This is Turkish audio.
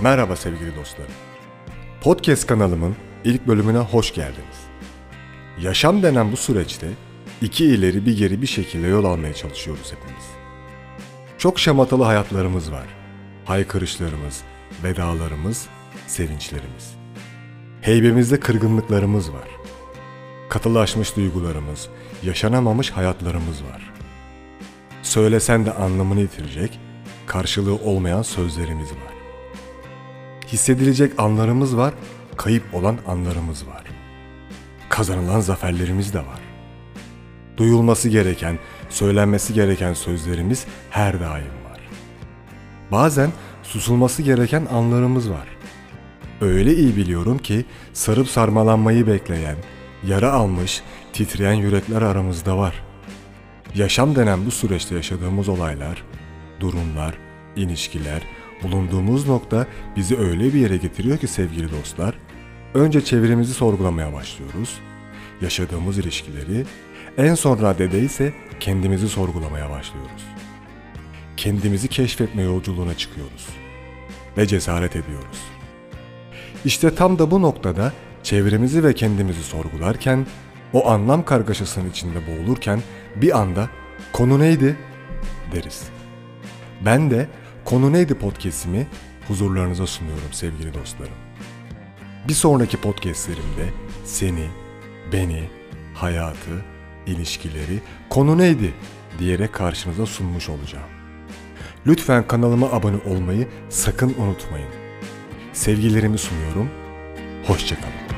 Merhaba sevgili dostlarım. Podcast kanalımın ilk bölümüne hoş geldiniz. Yaşam denen bu süreçte iki ileri bir geri bir şekilde yol almaya çalışıyoruz hepimiz. Çok şamatalı hayatlarımız var. Haykırışlarımız, vedalarımız, sevinçlerimiz. Heybemizde kırgınlıklarımız var. Katılaşmış duygularımız, yaşanamamış hayatlarımız var. Söylesen de anlamını yitirecek, karşılığı olmayan sözlerimiz var. Hissedilecek anlarımız var, kayıp olan anlarımız var. Kazanılan zaferlerimiz de var. Duyulması gereken, söylenmesi gereken sözlerimiz her daim var. Bazen susulması gereken anlarımız var. Öyle iyi biliyorum ki sarıp sarmalanmayı bekleyen, yara almış, titreyen yürekler aramızda var. Yaşam denen bu süreçte yaşadığımız olaylar, durumlar, ilişkiler, bulunduğumuz nokta bizi öyle bir yere getiriyor ki sevgili dostlar, önce çevremizi sorgulamaya başlıyoruz, yaşadığımız ilişkileri, en son raddede ise kendimizi sorgulamaya başlıyoruz. Kendimizi keşfetme yolculuğuna çıkıyoruz ve cesaret ediyoruz. İşte tam da bu noktada çevremizi ve kendimizi sorgularken, o anlam kargaşasının içinde boğulurken bir anda konu neydi deriz. Ben de Konu Neydi podcast'imi huzurlarınıza sunuyorum sevgili dostlarım. Bir sonraki podcastlerimde seni, beni, hayatı, ilişkileri, konu neydi diyerek karşınıza sunmuş olacağım. Lütfen kanalıma abone olmayı sakın unutmayın. Sevgilerimi sunuyorum. Hoşçakalın.